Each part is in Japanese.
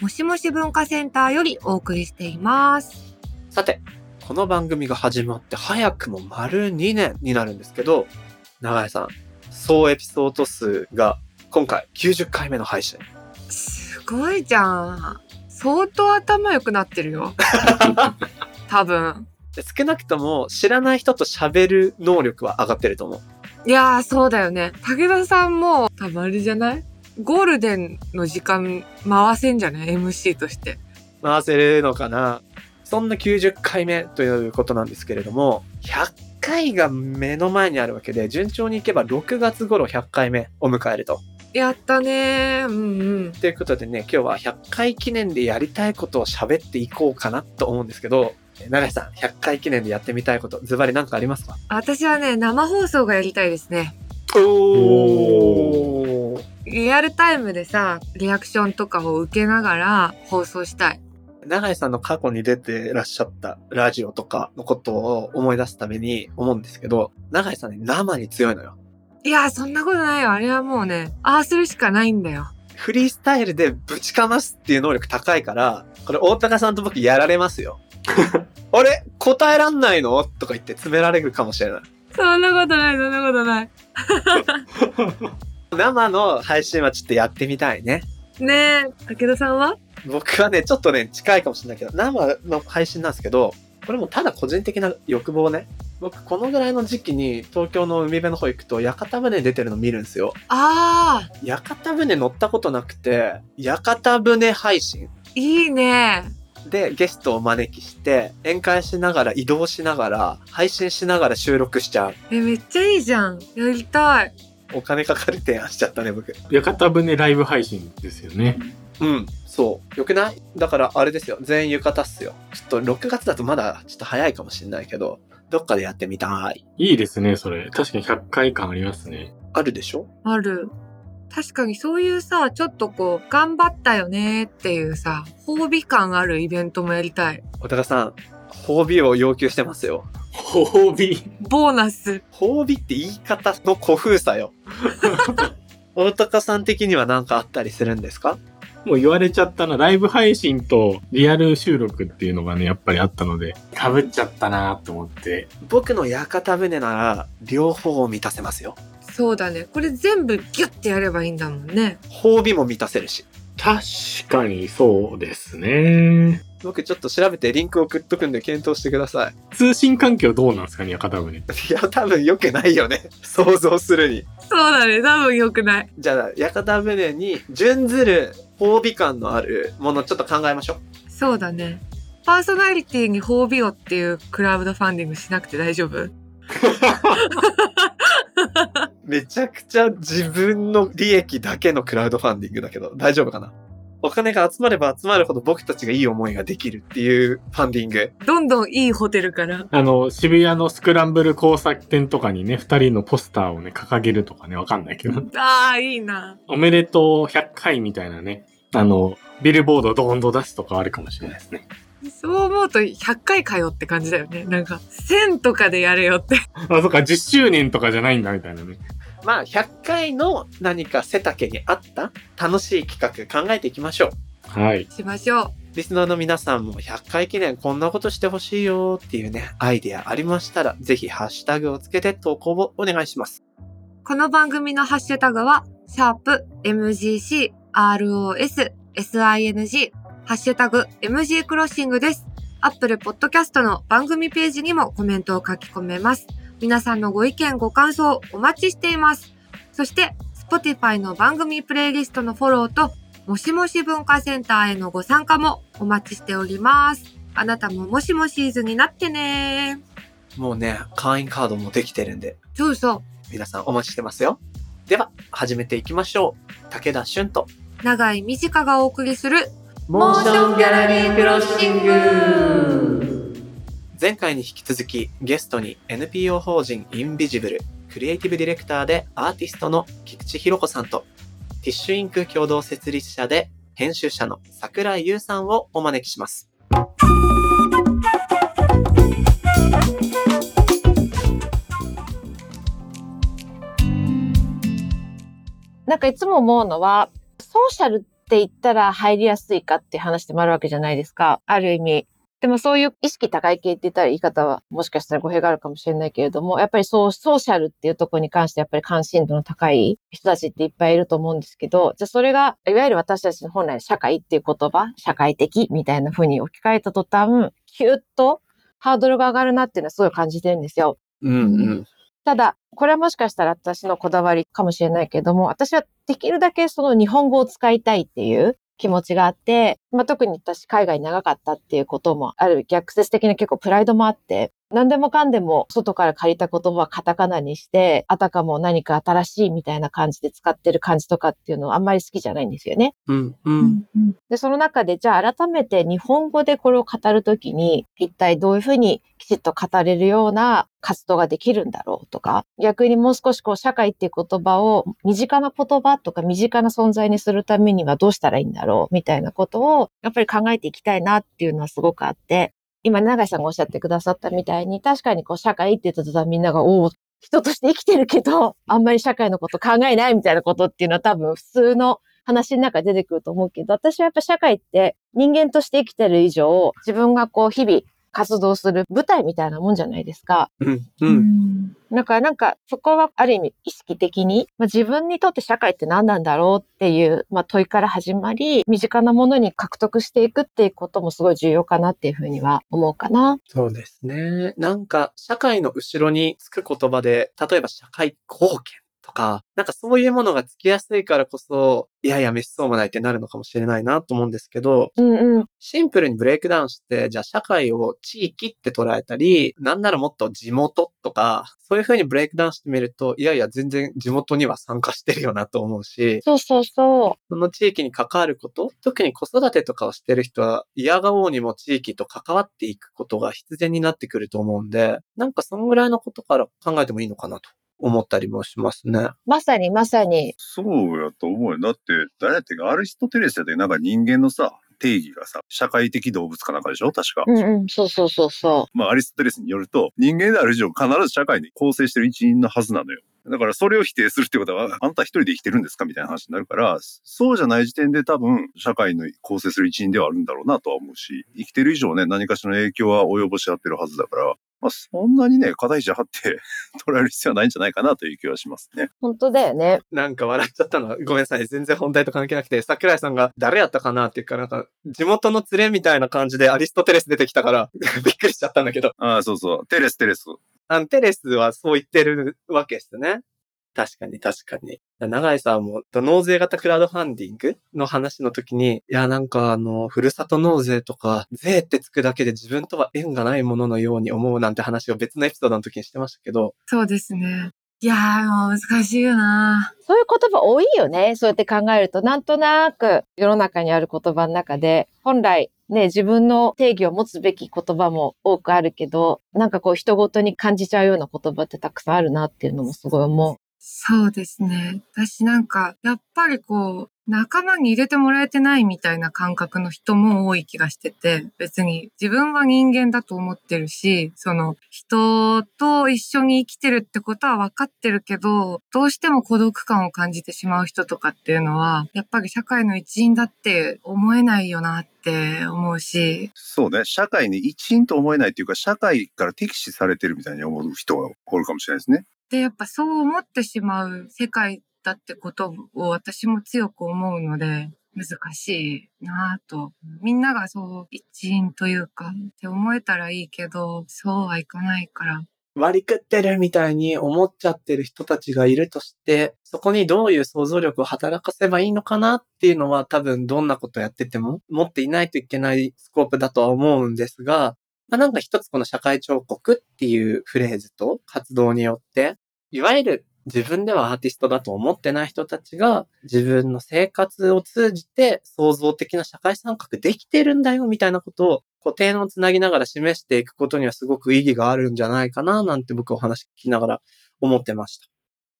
もしもし文化センターよりお送りしています。さて、この番組が始まって早くも丸2年になるんですけど、長井さん、総エピソード数が今回90回目の配信。すごいじゃん。相当頭良くなってるよ。多分。で少なくとも知らない人と喋る能力は上がってると思う。いやー、そうだよね。武田さんも、多分あれじゃない？ゴールデンの時間回せんじゃない ?MC として。回せるのかな？そんな90回目ということなんですけれども、100回が目の前にあるわけで、順調にいけば6月頃100回目を迎えると。やったねー。うんうん。ということでね、今日は100回記念でやりたいことを喋っていこうかなと思うんですけど、長井さん、100回記念でやってみたいこと、ズバリ何かありますか？私はね、生放送がやりたいですね。おー。リアルタイムでさ、リアクションとかを受けながら放送したい。長井さんの過去に出てらっしゃったラジオとかのことを思い出すために思うんですけど、長井さんね、生に強いのよ。いや、そんなことないよ。あれはもうね、ああするしかないんだよ。フリースタイルでぶちかますっていう能力高いから、これ大高さんと僕やられますよ。あれ？答えらんないの？とか言って詰められるかもしれない。そんなことない、そんなことない。生の配信はちょっとやってみたいね。ねえ、武田さんは？僕はね、ちょっとね、近いかもしれないけど、生の配信なんですけど、これもただ個人的な欲望ね。僕、このぐらいの時期に東京の海辺の方行くと、屋形船出てるの見るんですよ。ああ、屋形船乗ったことなくて、屋形船配信いいね。でゲストをお招きして、宴会しながら移動しながら、配信しながら収録しちゃう。え、めっちゃいいじゃん。やりたい。お金かかる提案しちゃったね、僕。屋形船ライブ配信ですよね。うん、そう。よくない？だから、あれですよ。全員浴衣っすよ。ちょっと6月だとまだちょっと早いかもしれないけど、どっかでやってみたい。いいですね、それ。確かに100回感ありますね。あるでしょ？ある。確かにそういうさ、ちょっとこう、頑張ったよねっていうさ、褒美感あるイベントもやりたい。お高さん、褒美を要求してますよ。褒美。ボーナス。褒美って言い方の古風さよ。大高さん的には何かあったりするんですか？もう言われちゃったな。ライブ配信とリアル収録っていうのがね、やっぱりあったので、被っちゃったなと思って。僕の屋形船なら、両方を満たせますよ。そうだね。これ全部ギュッてやればいいんだもんね。褒美も満たせるし。確かにそうですね。僕ちょっと調べてリンク送っとくんで検討してくださ通信環境どうなんですかね、屋形船。い。いや、多分良くないよね。想像するに。そうだね。多分良くない。じゃあ、屋形船に準ずる褒美感のあるものちょっと考えましょう。そうだね。パーソナリティに褒美をっていうクラウドファンディングしなくて大丈夫？めちゃくちゃ自分の利益だけのクラウドファンディングだけど、大丈夫かな？お金が集まれば集まるほど僕たちがいい思いができるっていうファンディング。どんどんいいホテルから。あの、渋谷のスクランブル交差点とかにね、二人のポスターをね、掲げるとかね、わかんないけど。ああ、いいな。おめでとう100回みたいなね、あの、ビルボードドーンと出すとかあるかもしれないですね。そう思うと100回通って感じだよね。なんか、1000とかでやれよって。あ、そっか、10周年とかじゃないんだみたいなね。まあ、100回の何か背丈に合った楽しい企画考えていきましょう。はい。しましょう。リスナーの皆さんも100回記念こんなことしてほしいよっていうね、アイデアありましたら、ぜひハッシュタグをつけて投稿をお願いします。この番組のハッシュタグは、シャープ MGC ROS SING ハッシュタグ MG クロッシングです。アップルポッドキャストの番組ページにもコメントを書き込めます。皆さんのご意見ご感想お待ちしています。そして、Spotify の番組プレイリストのフォローと、もしもし文化センターへのご参加もお待ちしております。あなたももしもシーズンになってねもうね、会員カードもできてるんで、そうそう。皆さんお待ちしてますよ。では、始めていきましょう。武田俊と。長い短がお送りするモーションギャラリークロッシング前回に引き続きゲストに NPO 法人インビジブルクリエイティブディレクターでアーティストの菊池弘子さんとティッシュインク共同設立者で編集者の桜井優さんをお招きします。なんかいつも思うのは、ソーシャルって言ったら入りやすいかって話でもあるわけじゃないですか。ある意味。でもそういう意識高い系って言ったら言い方はもしかしたら語弊があるかもしれないけれども、やっぱりそう、ソーシャルっていうところに関してやっぱり関心度の高い人たちっていっぱいいると思うんですけど、じゃあそれが、いわゆる私たちの本来社会っていう言葉、社会的みたいな風に置き換えた途端、キュッとハードルが上がるなっていうのはすごい感じてるんですよ。うんうん。ただ、これはもしかしたら私のこだわりかもしれないけれども、私はできるだけその日本語を使いたいっていう気持ちがあって、まあ、特に私海外長かったっていうこともある。逆説的な結構プライドもあって、何でもかんでも外から借りた言葉はカタカナにして、あたかも何か新しいみたいな感じで使ってる感じとかっていうのはあんまり好きじゃないんですよね。うんうん。で、その中で、じゃあ改めて日本語でこれを語るときに、一体どういうふうにきちっと語れるような活動ができるんだろうとか、逆にもう少しこう社会っていう言葉を身近な言葉とか身近な存在にするためにはどうしたらいいんだろうみたいなことをやっぱり考えていきたいなっていうのはすごくあって、今永井さんがおっしゃってくださったみたいに確かにこう社会って言った途端みんなが、おお、人として生きてるけど、あんまり社会のこと考えないみたいなことっていうのは多分普通の話の中で出てくると思うけど、私はやっぱ社会って人間として生きてる以上、自分がこう日々活動する舞台みたいなもんじゃないですか。うんうん。だからなんかそこはある意味意識的に、まあ、自分にとって社会って何なんだろうっていう、まあ、問いから始まり、身近なものに獲得していくっていうこともすごい重要かなっていうふうには思うかな。そうですね。なんか、社会の後ろにつく言葉で、例えば社会貢献とか、なんかそういうものがつきやすいからこそ、いやいや、めっそうもないってなるのかもしれないなと思うんですけど、うんうん。シンプルにブレイクダウンして、じゃあ社会を地域って捉えたり、なんならもっと地元とか、そういう風にブレイクダウンしてみると、いやいや、全然地元には参加してるよなと思うし、そうそうそその地域に関わること、特に子育てとかをしてる人は、嫌がおうにも地域と関わっていくことが必然になってくると思うんで、なんかそのぐらいのことから考えてもいいのかなと思ったりもしますね。う。まさにまさに。そうやと思うよ。だって、誰やってか、アリストテレスやってなんか人間のさ、定義がさ、社会的動物かなんかでしょ？確か。うんうん。そうそうそうそまあ、アリストテレスによると、人間である以上必ず社会に構成してる一員のはずなのよ。だからそれを否定するってことは、あんた一人で生きてるんですかみたいな話になるから、そうじゃない時点で多分、社会の構成する一員ではあるんだろうなとは思うし、生きてる以上ね、何かしらの影響は及ぼし合ってるはずだから、まあ、そんなにね、肩肘張って 捉える必要はないんじゃないかなという気はしますね。う。本当だよね。なんか笑っちゃったのは、ごめんなさい。全然本題と関係なくて、桜井さんが誰やったかなっていうか、なんか、地元の連れみたいな感じでアリストテレス出てきたから、びっくりしちゃったんだけど、ああ、そうそう。テレステレス。あの、テレスはそう言ってるわけですね。確かに確かに。長井さんも、納税型クラウドファンディングの話の時に、いや、なんかあの、ふるさと納税とか、税ってつくだけで自分とは縁がないもののように思うなんて話を別のエピソードの時にしてましたけど、そうですね。いやー、もう難しいよなそういう言葉多いよね。そうやって考えると、なんとなく世の中にある言葉の中で、本来ね、自分の定義を持つべき言葉も多くあるけど、なんかこう人ごとに感じちゃうような言葉ってたくさんあるなっていうのもすごい思う。そうですね。私なんか、やっぱりこう、仲間に入れてもらえてないみたいな感覚の人も多い気がしてて、別に自分は人間だと思ってるし、その人と一緒に生きてるってことは分かってるけど、どうしても孤独感を感じてしまう人とかっていうのは、やっぱり社会の一員だって思えないよなって思うし、そうね。社会に一員と思えないっていうか、社会から敵視されてるみたいに思う人がおるかもしれないですね。で、やっぱそう思ってしまう世界だってことを私も強く思うので、難しいなぁと。みんながそう一員というか、って思えたらいいけど、そうはいかないから。割り食ってるみたいに思っちゃってる人たちがいるとして、そこにどういう想像力を働かせばいいのかなっていうのは多分どんなことやってても持っていないといけないスコープだとは思うんですが、まあ、なんか一つこの社会彫刻っていうフレーズと活動によって、いわゆる自分ではアーティストだと思ってない人たちが自分の生活を通じて創造的な社会参画できてるんだよみたいなことを固定のつなぎながら示していくことにはすごく意義があるんじゃないかななんて僕お話聞きながら思ってました。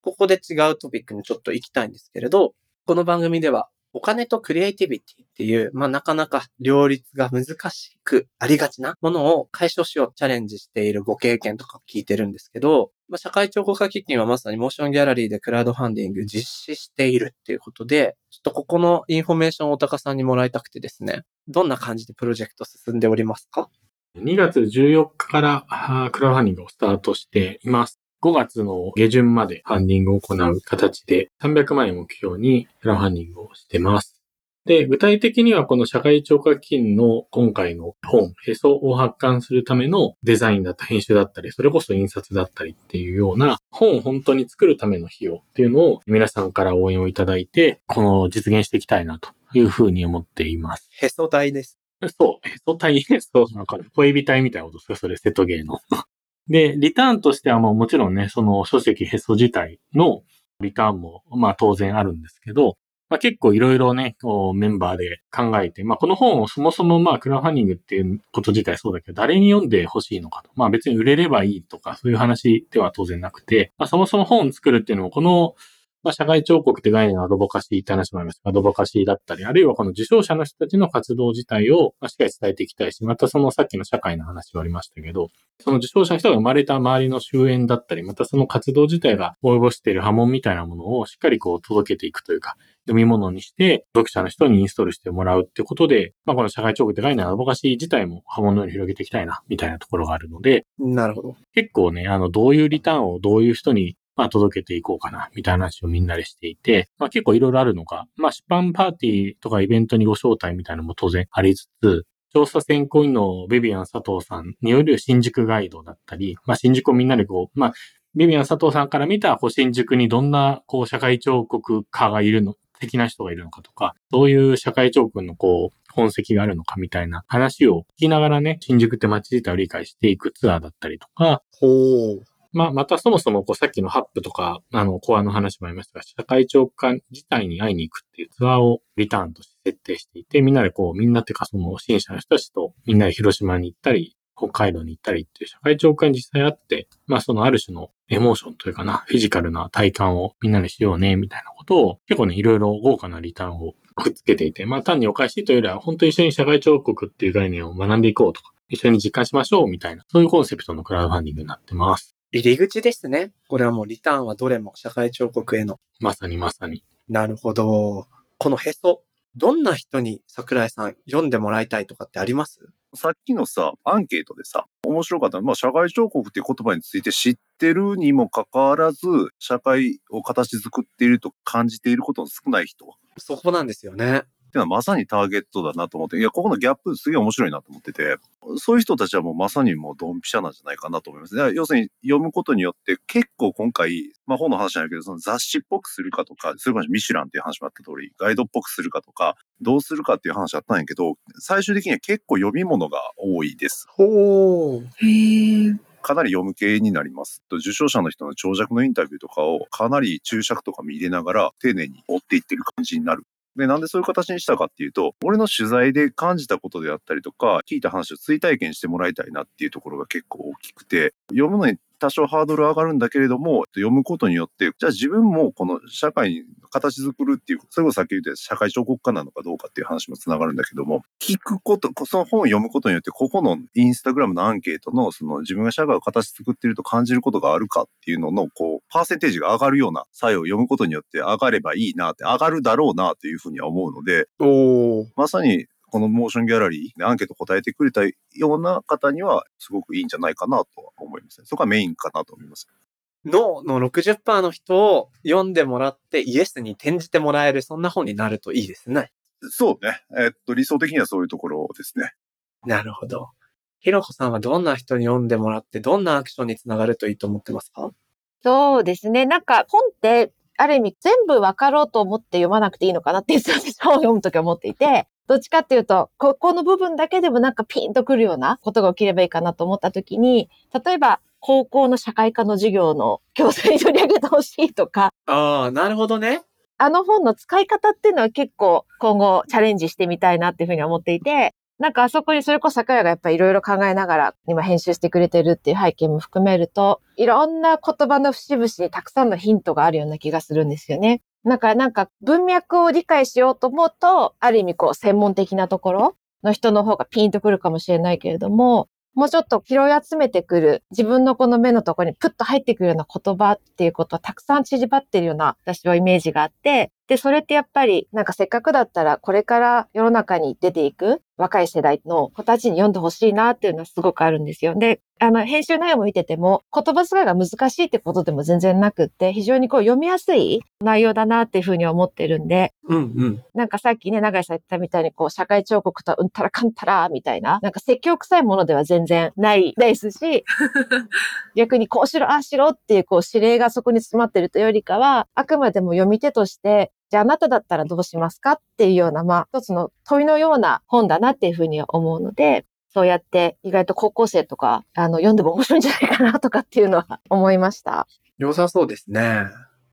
ここで違うトピックにちょっと行きたいんですけれど、この番組ではお金とクリエイティビティっていう、まあなかなか両立が難しくありがちなものを解消しようチャレンジしているご経験とか聞いてるんですけど、まあ、社会彫刻家基金はまさにモーションギャラリーでクラウドファンディング実施しているっていうことで、ちょっとここのインフォメーションを大高さんにもらいたくてですね、どんな感じでプロジェクト進んでおりますか？2月14日からクラウドファンディングをスタートしています。5月の下旬までファンディングを行う形で300万円を目標にクラウドファンディングをしてます。で、具体的にはこの社会聴覚基金の今回の本、へそを発刊するためのデザインだった編集だったり、それこそ印刷だったりっていうような本を本当に作るための費用っていうのを皆さんから応援をいただいて、この実現していきたいなというふうに思っています。へそ代です。そう、へそ体、そう、なんか、小エビ体みたいなことですかそれ、瀬戸芸の。で、リターンとしてはもうもちろんね、その書籍へそ自体のリターンも、まあ当然あるんですけど、まあ結構いろいろね、こうメンバーで考えて、まあこの本をそもそもまあクラウドファンディングっていうこと自体そうだけど、誰に読んでほしいのかと。まあ別に売れればいいとか、そういう話では当然なくて、まあそもそも本を作るっていうのも、このまあ、社会彫刻って概念のアドボカシーって話もあります。アドボカシーだったり、あるいはこの受賞者の人たちの活動自体をまあしっかり伝えていきたいし、またそのさっきの社会の話はありましたけど、その受賞者の人が生まれた周りの終焉だったり、またその活動自体が及ぼしている波紋みたいなものをしっかりこう届けていくというか、読み物にして、読者の人にインストールしてもらうってことで、まあこの社会彫刻って概念のアドボカシー自体も波紋のように広げていきたいな、みたいなところがあるので、なるほど。結構ね、あの、どういうリターンをどういう人に、まあ、届けていこうかな、みたいな話をみんなでしていて、まあ、結構いろいろあるのが、まあ、出版パーティーとかイベントにご招待みたいなのも当然ありつつ、調査選考員のベビアン佐藤さんによる新宿ガイドだったり、まあ、新宿をみんなでこう、まあ、ベビアン佐藤さんから見た、こう、新宿にどんな、こう、社会彫刻家がいるの、的な人がいるのかとか、そういう社会彫刻のこう、本籍があるのかみたいな話を聞きながらね、新宿って街自体を理解していくツアーだったりとか、ほう。まあ、またそもそも、こう、さっきのハップとか、あの、コアの話もありましたが、社会長官自体に会いに行くっていうツアーをリターンとして設定していて、みんなでこう、みんなっていうか、その支援者の人たちと、みんなで広島に行ったり、北海道に行ったりっていう社会長官に実際あって、まあ、そのある種のエモーションというかな、フィジカルな体感をみんなでしようね、みたいなことを、結構ね、いろいろ豪華なリターンをくっつけていて、まあ、単にお返しというよりは、本当に一緒に社会彫刻っていう概念を学んでいこうとか、一緒に実感しましょう、みたいな、そういうコンセプトのクラウドファンディングになってます。入り口ですね。これはもうリターンはどれも社会彫刻への。まさにまさに。なるほど。このへそ、どんな人に桜井さん読んでもらいたいとかってあります？さっきのさ、アンケートでさ、面白かったのは、まあ、社会彫刻っていう言葉について知ってるにもかかわらず、社会を形作っていると感じていることの少ない人。そこなんですよね。っていうのはまさにターゲットだなと思って、いや、ここのギャップすげえ面白いなと思ってて、そういう人たちはもうまさにもうドンピシャなんじゃないかなと思います。ね。要するに読むことによって結構今回、まあ本の話なんだけど、その雑誌っぽくするかとか、それこそミシュランっていう話もあった通り、ガイドっぽくするかとか、どうするかっていう話あったんやけど、最終的には結構読み物が多いです。ほう。へえ。かなり読む系になります。と受賞者の人の長尺のインタビューとかをかなり注釈とかも入れながら丁寧に追っていってる感じになる。で、なんでそういう形にしたかっていうと、俺の取材で感じたことであったりとか、聞いた話を追体験してもらいたいなっていうところが結構大きくて、読むのに多少ハードル上がるんだけれども、読むことによって、じゃあ自分もこの社会に形作るっていう、それこそさっき言った社会彫刻家なのかどうかっていう話もつながるんだけども、聞くこと、その本を読むことによって、ここのインスタグラムのアンケートの、その自分が社会を形作っていると感じることがあるかっていうのの、こう、パーセンテージが上がるような作用を読むことによって上がればいいなって、上がるだろうなというふうには思うので、おー。まさにこのモーションギャラリーでアンケート答えてくれたような方には、すごくいいんじゃないかなとは思いますね。そこがメインかなと思います。脳の60%の人を読んでもらってイエスに転じてもらえる、そんな本になるといいですね。そうね。えっと、理想的にはそういうところですね。なるほど。ひろこさんはどんな人に読んでもらって、どんなアクションにつながるといいと思ってますか？そうですね。なんか本って、ある意味全部分かろうと思って読まなくていいのかなって私は読むときは思っていて、どっちかっていうと、ここの部分だけでもなんかピンとくるようなことが起きればいいかなと思ったときに、例えば高校の社会科の授業の教材に取り上げてほしいとか、ああ、なるほどね。あの本の使い方っていうのは結構今後チャレンジしてみたいなっていうふうに思っていて、なんかあそこにそれこそ桜がやっぱりいろいろ考えながら今編集してくれてるっていう背景も含めると、いろんな言葉の節々にたくさんのヒントがあるような気がするんですよね。なんかなんか文脈を理解しようと思うと、ある意味こう専門的なところの人の方がピンとくるかもしれないけれども、もうちょっと拾い集めてくる、自分のこの目のところにプッと入ってくるような言葉っていうことはたくさん縮まってるような私はイメージがあって、で、それってやっぱりなんかせっかくだったらこれから世の中に出ていく若い世代の子たちに読んでほしいなっていうのはすごくあるんですよ。で、あの、編集内容も見てても、言葉遣いが難しいってことでも全然なくって、非常にこう読みやすい内容だなっていうふうに思ってるんで、うんうん。なんかさっきね、長井さん言ったみたいに、こう、社会彫刻とはうんたらかんたら、みたいな、なんか説教臭いものでは全然ないですし、逆にこうしろ、ああしろっていう、こう、指令がそこに詰まってるというよりかは、あくまでも読み手として、じゃああなただったらどうしますか？っていうような、まあ、一つの問いのような本だなっていうふうに思うので、そうやって意外と高校生とか、あの、読んでも面白いんじゃないかなとかっていうのは思いました。良さそうですね。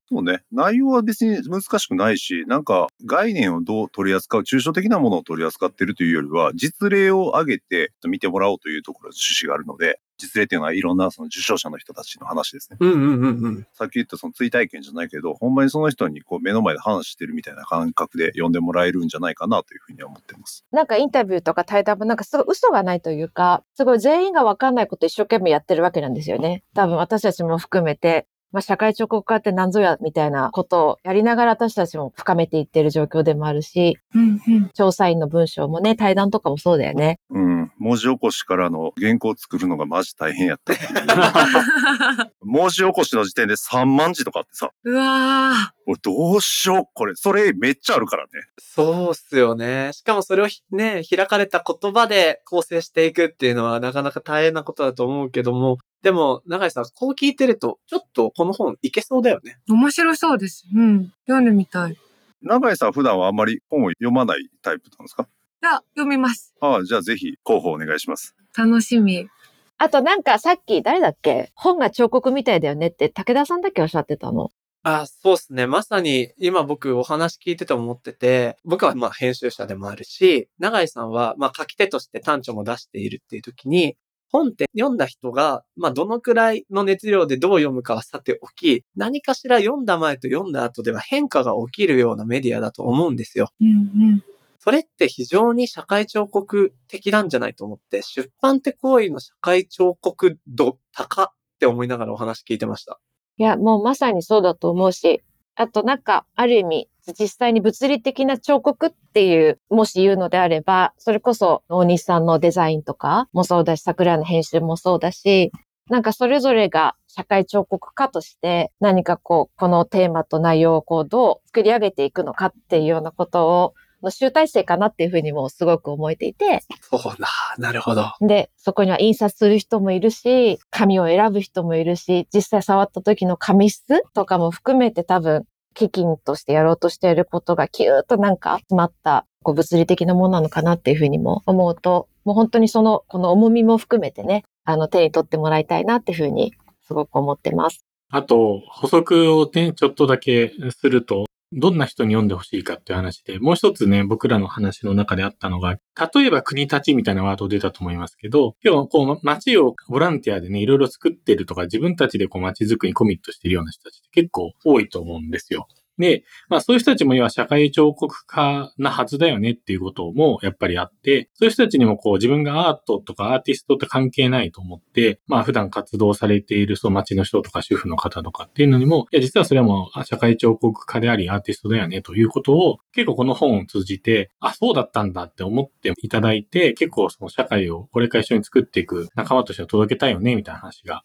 そうね。内容は別に難しくないし、なんか概念をどう取り扱う、抽象的なものを取り扱ってるというよりは、実例を挙げて見てもらおうというところの趣旨があるので、実例っていうのはいろんなその受賞者の人たちの話ですね。うんうんうんうん。さっき言ったその追体験じゃないけど、ほんまにその人にこう目の前で話してるみたいな感覚で読んでもらえるんじゃないかなというふうには思ってます。なんかインタビューとか対談もなんかすごい嘘がないというか、すごい全員がわかんないこと一生懸命やってるわけなんですよね。多分私たちも含めて、まあ社会彫刻家って何ぞやみたいなことをやりながら私たちも深めていってる状況でもあるし、うんうん。調査員の文章もね、対談とかもそうだよね。うん。文字起こしからの原稿を作るのがマジ大変やった。文字起こしの時点で3万字とかあってさ、うわ俺どうしようこれ。それめっちゃあるからね。そうっすよね。しかもそれをひね、開かれた言葉で構成していくっていうのはなかなか大変なことだと思うけども、でも、長井さん、こう聞いてると、ちょっとこの本いけそうだよね。ー面白そうです。うん。読んでみたい。い長井さん普段はあんまり本を読まないタイプなんですか？や、読みます。ああ、じゃあぜひ候補お願いします。楽しみ。あとなんかさっき誰だっけ？本が彫刻みたいだよねって武田さんだっけおっしゃってたの。あ、そうっすね。まさに今僕お話聞いてて思ってて、僕はまあ編集者でもあるし、長井さんはまあ書き手として短調も出しているっていう時に、本って読んだ人が、まあどのくらいの熱量でどう読むかはさておき、何かしら読んだ前と読んだ後では変化が起きるようなメディアだと思うんですよ。うんうん。それって非常に社会彫刻的なんじゃないと思って、出版って行為の社会彫刻度高って思いながらお話聞いてました。いや、もうまさにそうだと思うし、あとなんか、ある意味、実際に物理的な彫刻っていう、もし言うのであれば、それこそ大西さんのデザインとかもそうだし、桜の編集もそうだし、なんかそれぞれが社会彫刻家として何かこう、このテーマと内容をこう、どう作り上げていくのかっていうようなことを、の集大成かなっていうふうにもすごく思えていて、そうだ、なるほど。で、そこには印刷する人もいるし、紙を選ぶ人もいるし、実際触った時の紙質とかも含めて多分、基金としてやろうとしていることがキューッとなんか詰まった、こう物理的なものなのかなっていうふうにも思うと、もう本当にその、この重みも含めてね、あの、手に取ってもらいたいなっていうふうに、すごく思ってます。あと、補足をね、ちょっとだけすると、どんな人に読んでほしいかっていう話で、もう一つね、僕らの話の中であったのが、例えば国立みたいなワード出たと思いますけど、今日こう街をボランティアでね、いろいろ作ってるとか、自分たちでこう街づくりにコミットしてるような人たちって結構多いと思うんですよ。で、まあそういう人たちも要は社会彫刻家なはずだよねっていうこともやっぱりあって、そういう人たちにもこう自分がアートとかアーティストって関係ないと思って、まあ普段活動されているその街の人とか主婦の方とかっていうのにも、いや実はそれはもう社会彫刻家でありアーティストだよねということを結構この本を通じて、あ、そうだったんだって思っていただいて、結構その社会をこれから一緒に作っていく仲間として届けたいよねみたいな話が。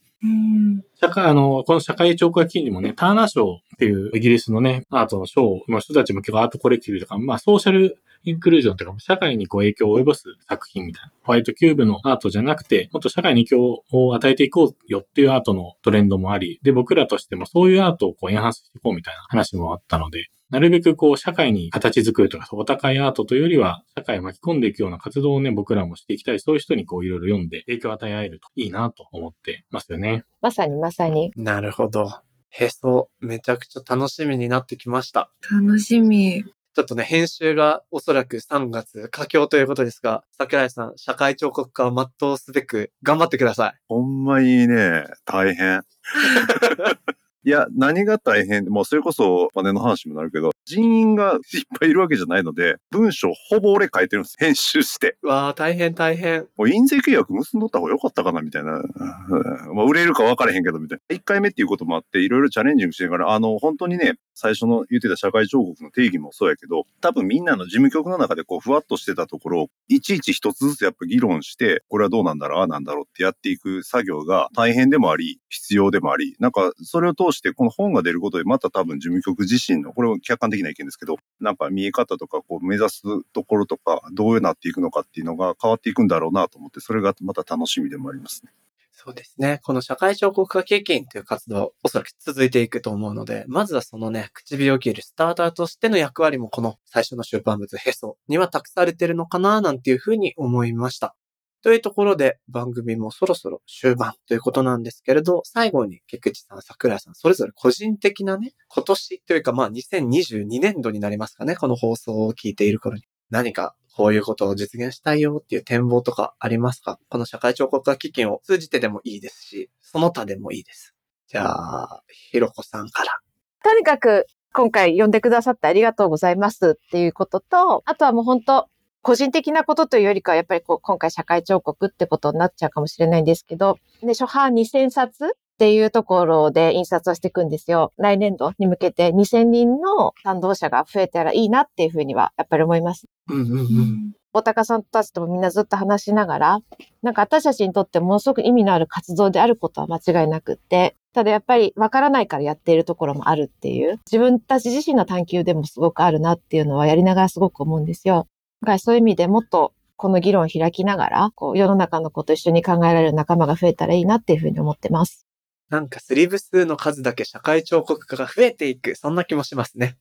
社会、あの、この社会彫刻家記事にもね、ターナー賞っていうイギリスのね、アートの賞の人たちも結構アートコレクティブとか、まあソーシャルインクルージョンとか、社会にこう影響を及ぼす作品みたいな。ホワイトキューブのアートじゃなくて、もっと社会に影響を与えていこうよっていうアートのトレンドもあり、で、僕らとしてもそういうアートをこうエンハンスしていこうみたいな話もあったので、なるべくこう、社会に形作るとか、お高いアートというよりは、社会を巻き込んでいくような活動をね、僕らもしていきたい。そういう人にこう、いろいろ読んで影響を与え合えるといいなと思ってますよね。まさにまさに。なるほど。へそ、めちゃくちゃ楽しみになってきました。楽しみ。ちょっとね、編集がおそらく3月佳境ということですが、桜井さん、社会彫刻家を全うすべく頑張ってください。ほんまにね、大変。いや、何が大変？もうそれこそお金の話にもなるけど、人員がいっぱいいるわけじゃないので、文章ほぼ俺書いてるんです。編集して。うわー、大変大変。もう印税契約結んどった方が良かったかなみたいな。う んまあ、売れるか分からへんけどみたいな。1回目っていうこともあって、いろいろチャレンジングしてるから、あの、本当にね、最初の言ってた社会彫刻の定義もそうやけど、多分みんなの事務局の中でこう、ふわっとしてたところを、いちいち一つずつやっぱ議論して、これはどうなんだろう、ああなんだろうってやっていく作業が大変でもあり、必要でもあり、なんかそれを通してこの本が出ることでまた多分事務局自身の、これは客観的な意見ですけど、なんか見え方とかこう目指すところとか、どうなっていくのかっていうのが変わっていくんだろうなと思って、それがまた楽しみでもありますね。そうですね。この社会彫刻家経験という活動、おそらく続いていくと思うので、まずはそのね、唇を切るスターターとしての役割もこの最初の出版物ヘソには託されてるのかななんていうふうに思いました。というところで番組もそろそろ終盤ということなんですけれど、最後に菊池さん、桜井さん、それぞれ個人的なね、今年というかまあ2022年度になりますかね、この放送を聞いている頃に。何かこういうことを実現したいよっていう展望とかありますか？この社会彫刻家基金を通じてでもいいですし、その他でもいいです。じゃあ、ひろこさんから。とにかく今回呼んでくださってありがとうございますっていうことと、あとはもう本当個人的なことというよりかはやっぱりこう今回社会彫刻ってことになっちゃうかもしれないんですけど、で、初版2000冊っていうところで印刷をしていくんですよ。来年度に向けて2000人の賛同者が増えたらいいなっていうふうにはやっぱり思います。うんうんうん。大高さんたちともみんなずっと話しながら、なんか私たちにとってものすごく意味のある活動であることは間違いなくって、ただやっぱりわからないからやっているところもあるっていう、自分たち自身の探求でもすごくあるなっていうのはやりながらすごく思うんですよ。だからそういう意味でもっとこの議論を開きながら、こう世の中のこと一緒に考えられる仲間が増えたらいいなっていうふうに思ってます。なんかスリーブ数の数だけ社会彫刻家が増えていく、そんな気もしますね。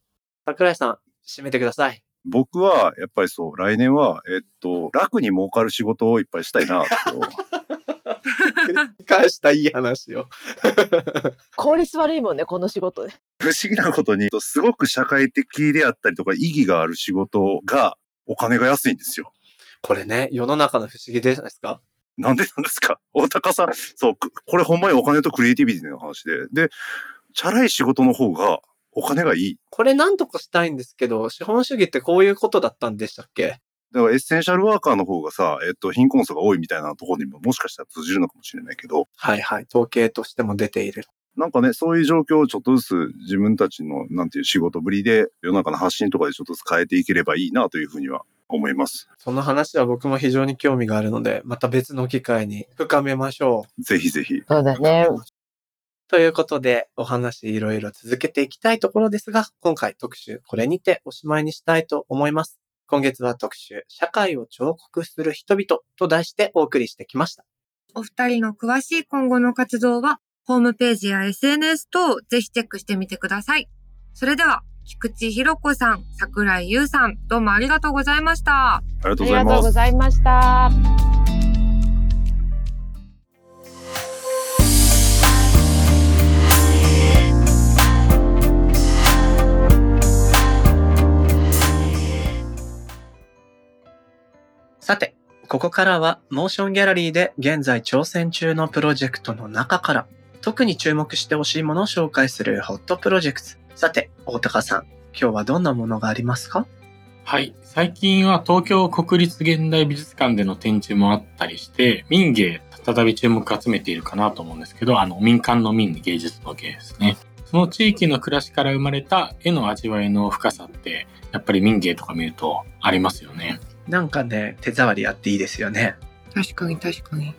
桜井さん、締めてください。僕は、やっぱりそう、来年は、えっと、楽に儲かる仕事をいっぱいしたいな、と。繰り返したいい話を。効率悪いもんね、この仕事で。不思議なことに、すごく社会的であったりとか意義がある仕事が、お金が安いんですよ。これね、世の中の不思議じゃないですか？なんでなんですか？大高さん、そう、くこれほんまにお金とクリエイティビティの話で。で、チャラい仕事の方がお金がいい。これなんとかしたいんですけど、資本主義ってこういうことだったんでしたっけ？だからエッセンシャルワーカーの方がさ、えっと、貧困層が多いみたいなところにももしかしたら通じるのかもしれないけど、はいはい。統計としても出ている。なんかね、そういう状況をちょっとずつ自分たちの、なんていう仕事ぶりで、世の中の発信とかでちょっとずつ変えていければいいなというふうには思います。その話は僕も非常に興味があるので、また別の機会に深めましょう。ぜひぜひ。そうだね。ということで、お話いろいろ続けていきたいところですが、今回特集これにておしまいにしたいと思います。今月は特集、社会を彫刻する人々と題してお送りしてきました。お二人の詳しい今後の活動は、ホームページや SNS 等ぜひチェックしてみてください。それでは、菊池ひろ子さん、桜井優さん、どうもありがとうございました。ありがとありがとうご。ざいました。さて、ここからはモーションギャラリーで現在挑戦中のプロジェクトの中から特に注目してほしいものを紹介するホットプロジェクト。さて、大高さん、今日はどんなものがありますか？はい。最近は東京国立現代美術館での展示もあったりして、民芸、再び注目を集めているかなと思うんですけど、あの、民間の民に芸術の芸ですね。その地域の暮らしから生まれた絵の味わいの深さって、やっぱり民芸とか見るとありますよね。なんかね、手触りあっていいですよね。確かに確かに。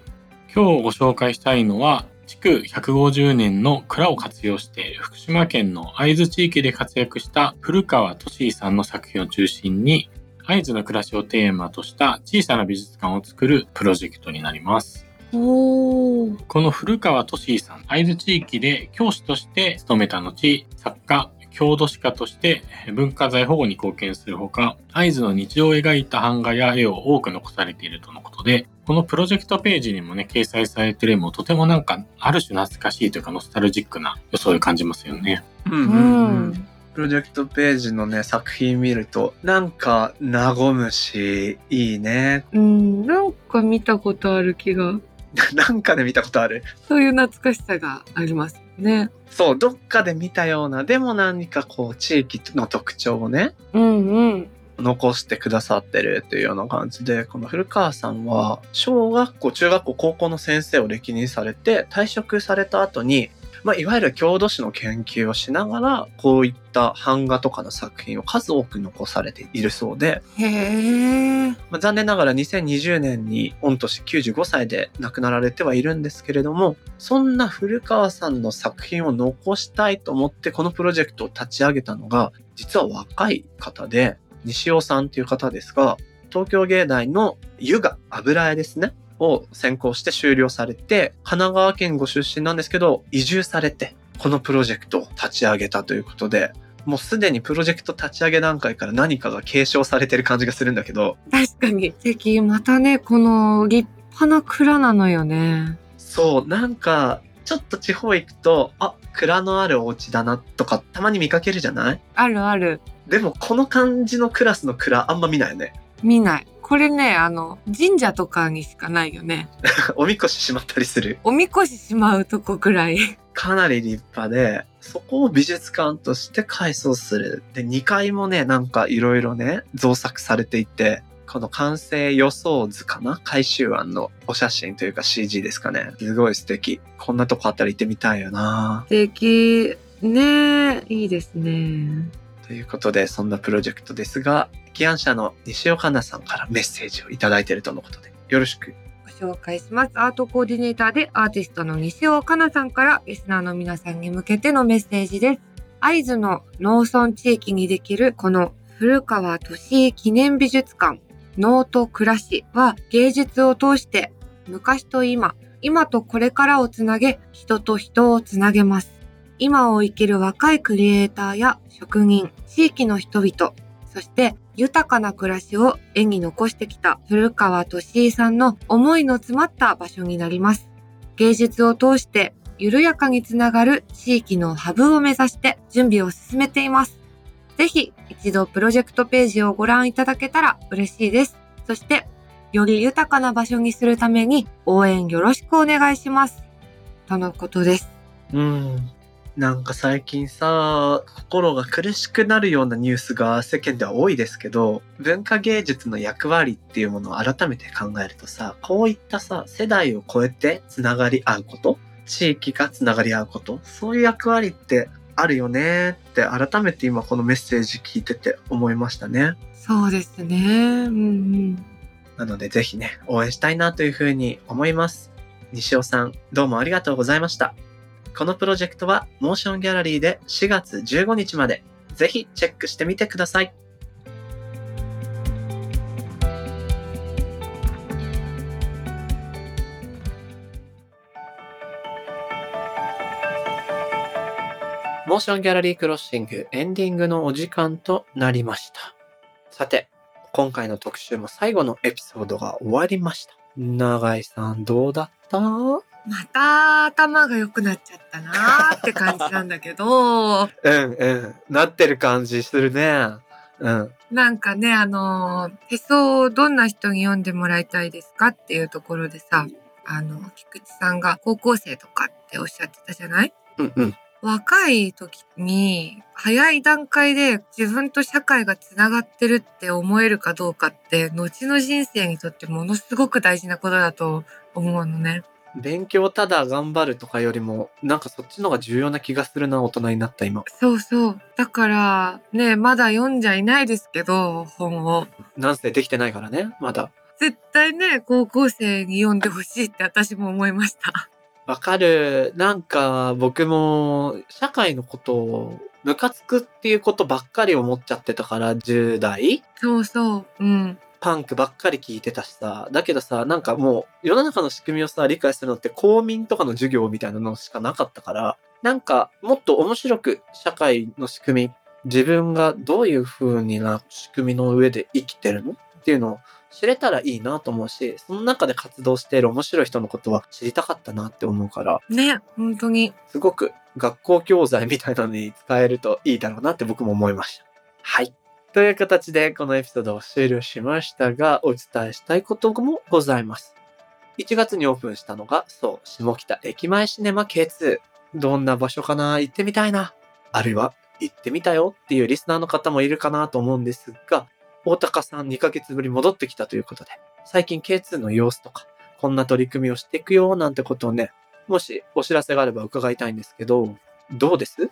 今日ご紹介したいのは、築150年の蔵を活用して福島県の会津地域で活躍した古川俊井さんの作品を中心に会津の暮らしをテーマとした小さな美術館を作るプロジェクトになります。この古川俊井さん、会津地域で教師として勤めた後、作家、郷土史家として文化財保護に貢献するほか、会津の日常を描いた版画や絵を多く残されているとのことで、このプロジェクトページにもね、掲載されている絵もとてもなんか、ある種懐かしいというかノスタルジックな装いを感じますよね。うんううんん。プロジェクトページのね、作品見ると、なんか、和むし、いいね。うん、なんか見たことある気が。なんかで見たことある。そういう懐かしさがありますね。そう、どっかで見たような、でも何かこう、地域の特徴をね、うんうん。残してくださってるっていうような感じで、この古川さんは、小学校、中学校、高校の先生を歴任されて、退職された後に、まあ、いわゆる郷土史の研究をしながら、こういった版画とかの作品を数多く残されているそうで、へえ。まあ、残念ながら2020年に御年95歳で亡くなられてはいるんですけれども、そんな古川さんの作品を残したいと思ってこのプロジェクトを立ち上げたのが、実は若い方で、西尾さんっていう方ですが、東京芸大の湯が油絵ですね。を専攻して修了されて、神奈川県ご出身なんですけど、移住されて、このプロジェクトを立ち上げたということで、もうすでにプロジェクト立ち上げ段階から何かが継承されてる感じがするんだけど、確かに。素敵。またね、この立派な蔵なのよね。そう、なんか、ちょっと地方行くと、あ、蔵のあるお家だなとか、たまに見かけるじゃない？あるある。でも、この感じのクラスの蔵、あんま見ないよね。見ない。これね、あの、神社とかにしかないよね。おみこししまったりする。おみこししまうとこくらい。かなり立派で、そこを美術館として改装する。で、2階もね、なんかいろいろね、造作されていて、この完成予想図かな？回収案のお写真というか CG ですかね。すごい素敵。こんなとこあったら行ってみたいよな素敵。ねえ、いいですね。ということで、そんなプロジェクトですが、起案者の西岡奈さんからメッセージをいただいているとのことで、よろしく。ご紹介します。アートコーディネーターでアーティストの西尾かなさんからリスナーの皆さんに向けてのメッセージです。会津の農村地域にできるこの古川敏井記念美術館農と暮らしは芸術を通して昔と今、今とこれからをつなげ人と人をつなげます。今を生きる若いクリエイターや職人、地域の人々、そして豊かな暮らしを絵に残してきた古川敏井さんの思いの詰まった場所になります。芸術を通して緩やかにつながる地域のハブを目指して準備を進めています。ぜひ一度プロジェクトページをご覧いただけたら嬉しいです。そして、より豊かな場所にするために応援よろしくお願いします。とのことです。うん。なんか最近さ、心が苦しくなるようなニュースが世間では多いですけど、文化芸術の役割っていうものを改めて考えるとさ、こういったさ、世代を超えてつながり合うこと、地域がつながり合うこと、そういう役割ってあるよねって改めて今このメッセージ聞いてて思いましたね。そうですね。うんうん。なのでぜひね、応援したいなというふうに思います。西尾さん、どうもありがとうございました。このプロジェクトは、モーションギャラリーで4月15日まで、ぜひチェックしてみてください。モーションギャラリークロッシングエンディングのお時間となりました。さて、今回の特集も最後のエピソードが終わりました。永井さん、どうだった？また頭が良くなっちゃったなーって感じなんだけど、うんうん。なってる感じするね。うん。なんかね、あのー、へそをどんな人に読んでもらいたいですかっていうところでさ、あの、菊池さんが高校生とかっておっしゃってたじゃない？うんうん。若い時に、早い段階で自分と社会がつながってるって思えるかどうかって、後の人生にとってものすごく大事なことだと思うのね。勉強ただ頑張るとかよりも、なんかそっちの方が重要な気がするな、大人になった今。そうそう。だから、ね、まだ読んじゃいないですけど、本を。なんせできてないからね、まだ。絶対ね、高校生に読んでほしいって私も思いました。わかる。なんか僕も社会のことをムカつくっていうことばっかり思っちゃってたから、10代そうそう。うん。パンクばっかり聞いてたしさ。だけどさ、なんかもう世の中の仕組みをさ、理解するのって公民とかの授業みたいなのしかなかったから、なんか、もっと面白く社会の仕組み、自分がどういう風にな仕組みの上で生きてるの？っていうのを知れたらいいなと思うし、その中で活動している面白い人のことは知りたかったなって思うから、ね、本当に。すごく学校教材みたいなのに使えるといいだろうなって僕も思いました。はい。という形でこのエピソードを終了しましたが、お伝えしたいこともございます。1月にオープンしたのが、そう、下北駅前シネマ K2。どんな場所かな？行ってみたいな。あるいは、行ってみたよっていうリスナーの方もいるかなと思うんですが、大高さん2ヶ月ぶり戻ってきたということで、最近 K2 の様子とか、こんな取り組みをしていくよなんてことをね、もしお知らせがあれば伺いたいんですけど、どうです？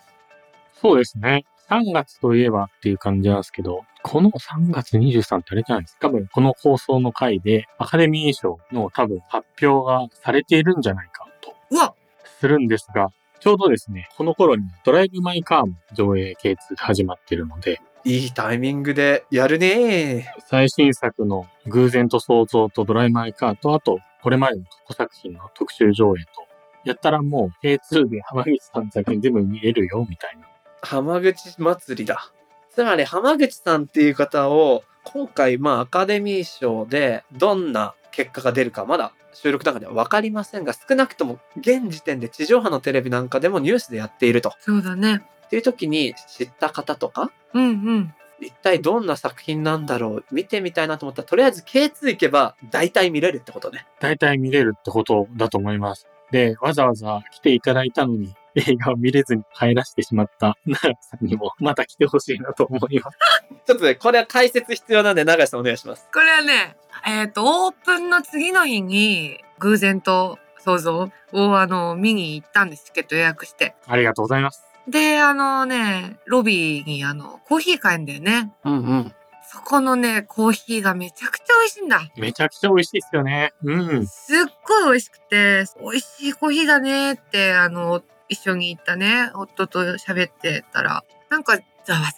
そうですね。3月といえばっていう感じなんですけど、この3月23ってあれじゃないですか。多分。この放送の回でアカデミー賞の多分発表がされているんじゃないかと。うわするんですが、ちょうどですね、この頃にドライブ・マイ・カーも上映 K2 で始まってるので、いいタイミングでやるね最新作の偶然と想像とドライマイカーと、あと、これまでの過去作品の特集上映と、やったらもう K2 で浜口さんの作品全部見えるよ、みたいな。浜口祭りだ。つまり浜口さんっていう方を、今回まあアカデミー賞でどんな結果が出るかまだ収録の中では分かりませんが、少なくとも現時点で地上波のテレビなんかでもニュースでやっていると。そうだね。っていう時に知った方とか、うんうん。一体どんな作品なんだろう見てみたいなと思ったら、とりあえず K2 行けば大体見れるってことね。大体見れるってことだと思います。で、わざわざ来ていただいたのに、映画を見れずに帰らせてしまった奈良さんにも、また来てほしいなと思います。ちょっとね、これは解説必要なんで、長井さんお願いします。これはね、えっ、と、オープンの次の日に、偶然と想像を、あの、見に行ったんです。チケット予約して。ありがとうございます。で、あのね、ロビーに、あの、コーヒー買えんだよね。うんうん。そこのね、コーヒーがめちゃくちゃ美味しいんだ。めちゃくちゃ美味しいですよね。うん。すっごい美味しくて、美味しいコーヒーだねって、あの、一緒に行ったね、夫と喋ってたら、なんか、ざわざわ、ざわ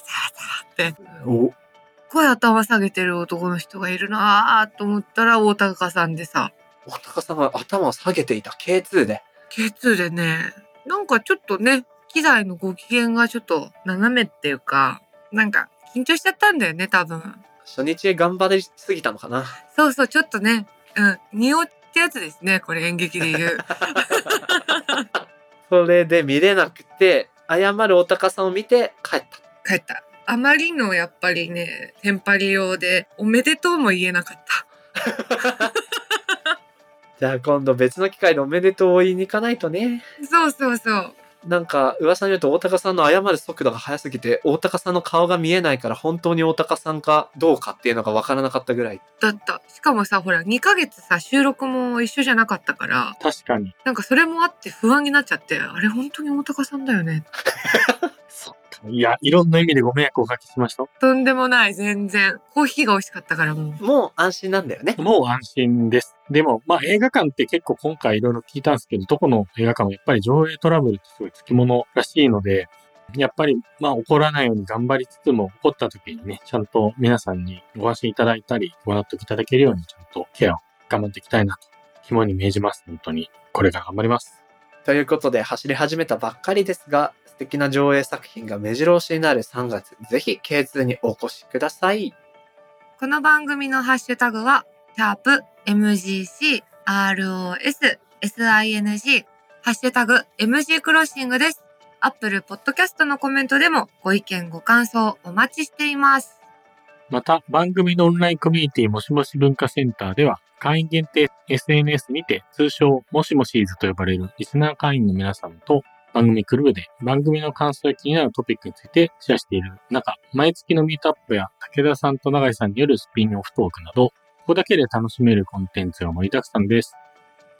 ざわざわって、お、すっごい頭下げてる男の人がいるなぁと思ったら、大高さんでさ、大高さんが頭を下げていた K2 で。K2 でね、なんかちょっとね、機材のご機嫌がちょっと斜めっていうか、なんか緊張しちゃったんだよね、多分。初日頑張りすぎたのかな。そうそう、ちょっとね、うん、匂ってやつですね、これ演劇で言う。それで見れなくて、謝る大高さんを見て帰った。帰った。あまりのやっぱりね、テンパり用で、おめでとうも言えなかった。じゃあ今度別の機会でおめでとうを言いに行かないとね。そうそうそう。なんか噂によると大高さんの謝る速度が速すぎて、大高さんの顔が見えないから本当に大高さんかどうかっていうのがわからなかったぐらい。だった。しかもさ、ほら、2ヶ月さ、収録も一緒じゃなかったから、確かに。なんかそれもあって不安になっちゃって、あれ本当に大高さんだよね。いや、いろんな意味でご迷惑をおかけしました。とんでもない、全然。コーヒーが美味しかったからもう。もう安心なんだよね。もう安心です。でも、まあ映画館って結構今回いろいろ聞いたんですけど、どこの映画館もやっぱり上映トラブルってすごいつきものらしいので、やっぱりまあ起こらないように頑張りつつも、起こった時にね、ちゃんと皆さんにご安心いただいたり、ご納得いただけるようにちゃんとケアを頑張っていきたいなと、肝に銘じます。本当に。これから頑張ります。ということで走り始めたばっかりですが、素敵な上映作品が目白押しになる3月、ぜひ K2 にお越しください。この番組のハッシュタグは、シャープ MGC ROS SING ハッシュタグ MG クロッシングです。アップルポッドキャストのコメントでもご意見ご感想お待ちしています。また、番組のオンラインコミュニティもしもし文化センターでは、会員限定 SNS にて、通称もしもしーずと呼ばれるリスナー会員の皆さんと、番組クルーで番組の感想や気になるトピックについてシェアしている中、毎月のミートアップや武田さんと永井さんによるスピンオフトークなど、ここだけで楽しめるコンテンツが盛りだくさんです。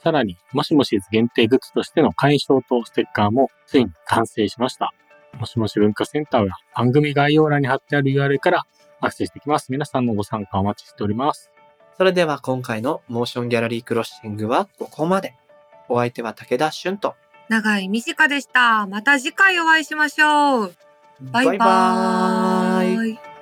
さらに、もしもしーず限定グッズとしての会員証とステッカーもついに完成しました。もしもし文化センターは番組概要欄に貼ってある URL からアクセスできます。皆さんのご参加お待ちしております。それでは今回のモーションギャラリークロッシングはここまで。お相手は武田俊と。長井美智香でした。また次回お会いしましょう。バイバーイ。